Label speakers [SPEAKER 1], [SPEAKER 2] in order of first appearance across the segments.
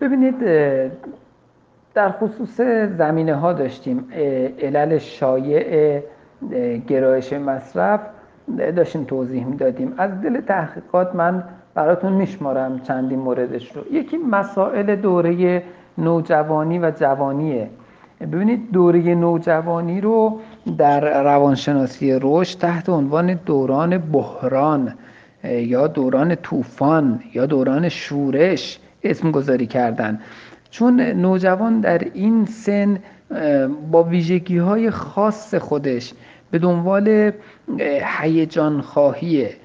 [SPEAKER 1] ببینید در خصوص زمینه ها داشتیم علل شایع گرایش مصرف داشتیم توضیح می‌دادیم. از دل تحقیقات من براتون میشمارم چندین موردش رو. یکی مسائل دوره نوجوانی و جوانیه. ببینید دوره نوجوانی رو در روانشناسی رشد تحت عنوان دوران بحران یا دوران طوفان یا دوران شورش اسم گذاری کردن. چون نوجوان در این سن با ویژگی های خاص خودش به دنبال هیجان خواهیه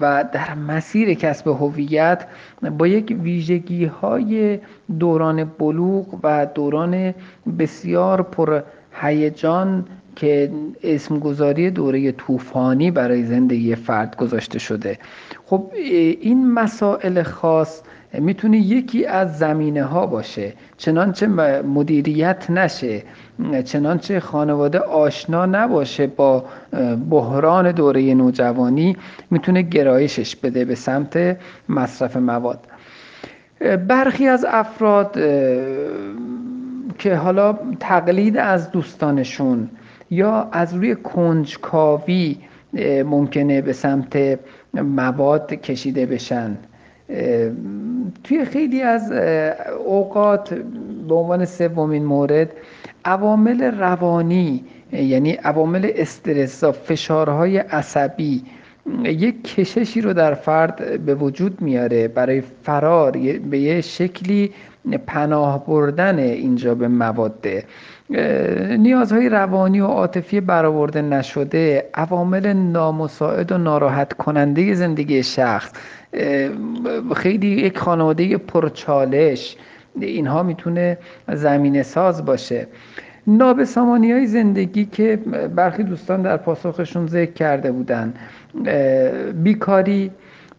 [SPEAKER 1] و در مسیر کسب هویت با یک ویژگی های دوران بلوغ و دوران بسیار پر هیجان که اسمگذاری دوره طوفانی برای زندگی فرد گذاشته شده. خب این مسائل خاص می‌تونه یکی از زمینه ها باشه چنانچه مدیریت نشه چنانچه خانواده آشنا نباشه با بحران دوره نوجوانی می‌تونه گرایشش بده به سمت مصرف مواد. برخی از افراد که حالا تقلید از دوستانشون یا از روی کنجکاوی ممکنه به سمت مواد کشیده بشن توی خیلی از اوقات به عنوان سومین مورد عوامل روانی یعنی عوامل و فشارهای عصبی یک کششی رو در فرد به وجود میاره برای فرار به یه شکلی پناه بردن اینجا به مواده نیازهای روانی و عاطفی برآورده نشده عوامل نامساعد و ناراحت کننده زندگی شخص. خیلی یک خانواده پرچالش اینها می‌تونه زمینه ساز باشه. نابسامانی های زندگی که برخی دوستان در پاسخشون ذکر کرده بودن. بیکاری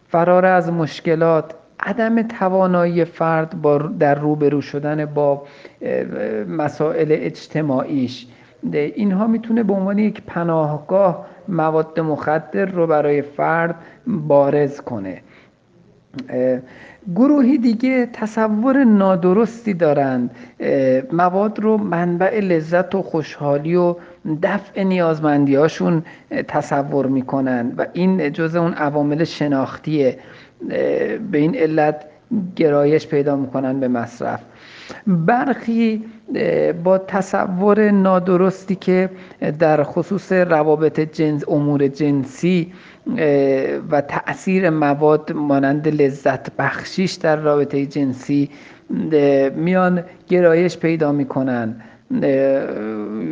[SPEAKER 1] فرار از مشکلات عدم توانایی فرد با در روبرو شدن با مسائل اجتماعیش. اینها می‌تونه به عنوان یک پناهگاه مواد مخدر رو برای فرد بارز کنه. گروهی دیگه تصور نادرستی دارند. مواد رو منبع لذت و خوشحالی و دفع نیازمندی هاشون تصور می‌کنن و این جز اون عوامل شناختیه. به این علت گرایش پیدا می‌کنن به مصرف. برخی با تصور نادرستی که در خصوص روابط جنس امور جنسی و تاثیر مواد مانند لذت بخشیش در رابطه جنسی میان گرایش پیدا می‌کنن.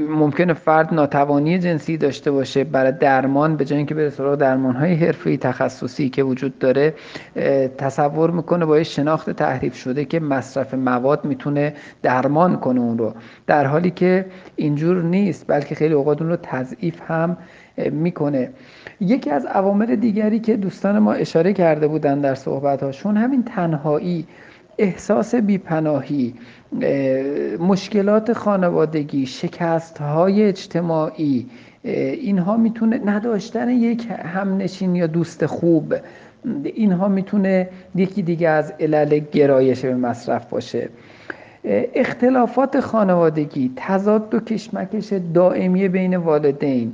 [SPEAKER 1] ممکنه فرد ناتوانی جنسی داشته باشه برای درمان به جای اینکه بره سراغ درمان های حرفه‌ای تخصصی که وجود داره تصور می‌کنه با شناخت تحریف شده که مصرف مواد می‌تونه درمان کنه اون رو. در حالی که اینجور نیست بلکه خیلی اوقات اون رو تضعیف هم می‌کنه. یکی از عوامل دیگری که دوستان ما اشاره کرده بودن در صحبت هاشون همین تنهایی احساس بیپناهی مشکلات خانوادگی شکست های اجتماعی اینها می‌تونه نداشتن یک همنشین یا دوست خوب اینها می‌تونه یکی دیگه از علل گرایش به مصرف باشه. اختلافات خانوادگی تضاد و کشمکش دائمی بین والدین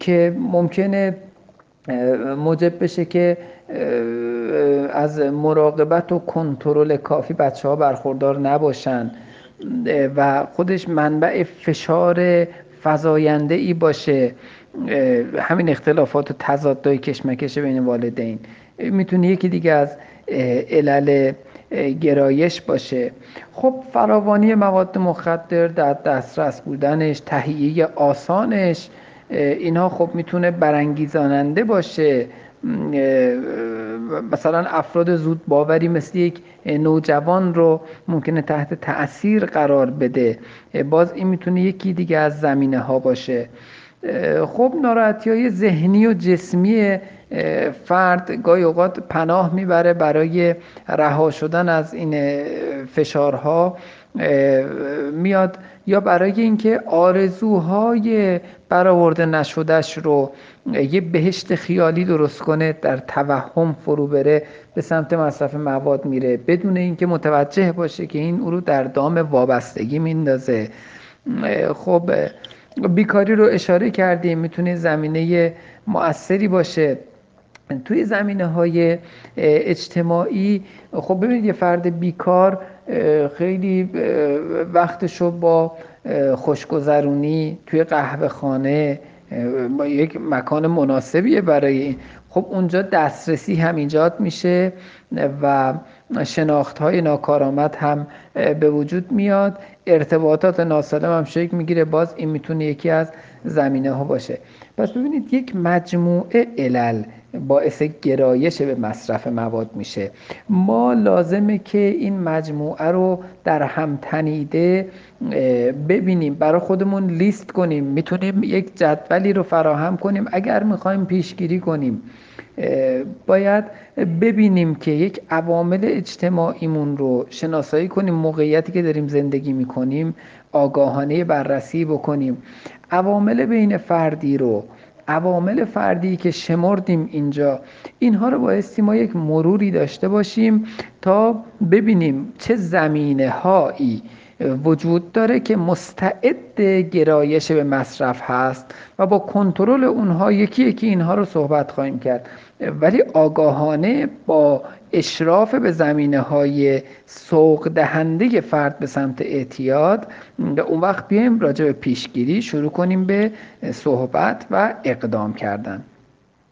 [SPEAKER 1] که ممکنه موجب بشه که از مراقبت و کنترل کافی بچه ها برخوردار نباشن. و خودش منبع فشار فضاینده ای باشه همین اختلافات و تضادهای کشمکش بین والدین. می‌تونه یکی دیگه از علل گرایش باشه. خب فراوانی مواد مخدر در دسترس بودنش تهیه آسانش اینها خب می‌تونه برانگیزاننده باشه. مثلا افراد زود باوری مثل یک نوجوان رو ممکنه تحت تاثیر قرار بده. باز این می‌تونه یکی دیگه از زمینه ها باشه خب ناراحتی های ذهنی و جسمی فرد گاهی اوقات پناه می‌بره برای رها شدن از این فشارها. میاد یا برای اینکه آرزوهای برآورده نشدهش رو یه بهشت خیالی درست کنه در توهم فرو بره به سمت مصرف مواد میره. بدون اینکه متوجه باشه که این او رو در دام وابستگی میندازه. خب بیکاری رو اشاره کردیم می‌تونه زمینه مؤثری باشه. توی زمینه های اجتماعی خب ببینید یه فرد بیکار خیلی وقتشو با خوشگذرونی توی قهوه خانه با یک مکان مناسبیه برای این. خب اونجا دسترسی هم ایجاد میشه و شناخت های ناکارآمد هم به وجود میاد. ارتباطات ناسالم هم شکل می‌گیره. باز این می‌تونه یکی از زمینه ها باشه. پس ببینید یک مجموعه علل باعث گرایش به مصرف مواد میشه. ما لازمه که این مجموعه رو در هم تنیده ببینیم برای خودمون لیست کنیم. می‌تونیم یک جدولی رو فراهم کنیم. اگر می‌خوایم پیشگیری کنیم. باید ببینیم که یک عوامل اجتماعیمون رو شناسایی کنیم موقعیتی که داریم زندگی می‌کنیم آگاهانه بررسی بکنیم. عوامل بین فردی رو عوامل فردی که شمردیم اینجا اینها رو بایستی ما یک مروری داشته باشیم تا ببینیم چه زمینه هایی وجود داره که مستعد گرایش به مصرف هست و با کنترل اونها یکی یکی اینها رو صحبت خواهیم کرد. ولی آگاهانه با اشراف به زمینه های سوق دهنده فرد به سمت اعتیاد اون وقت بیایم راجع به پیشگیری شروع کنیم به صحبت و اقدام کردن.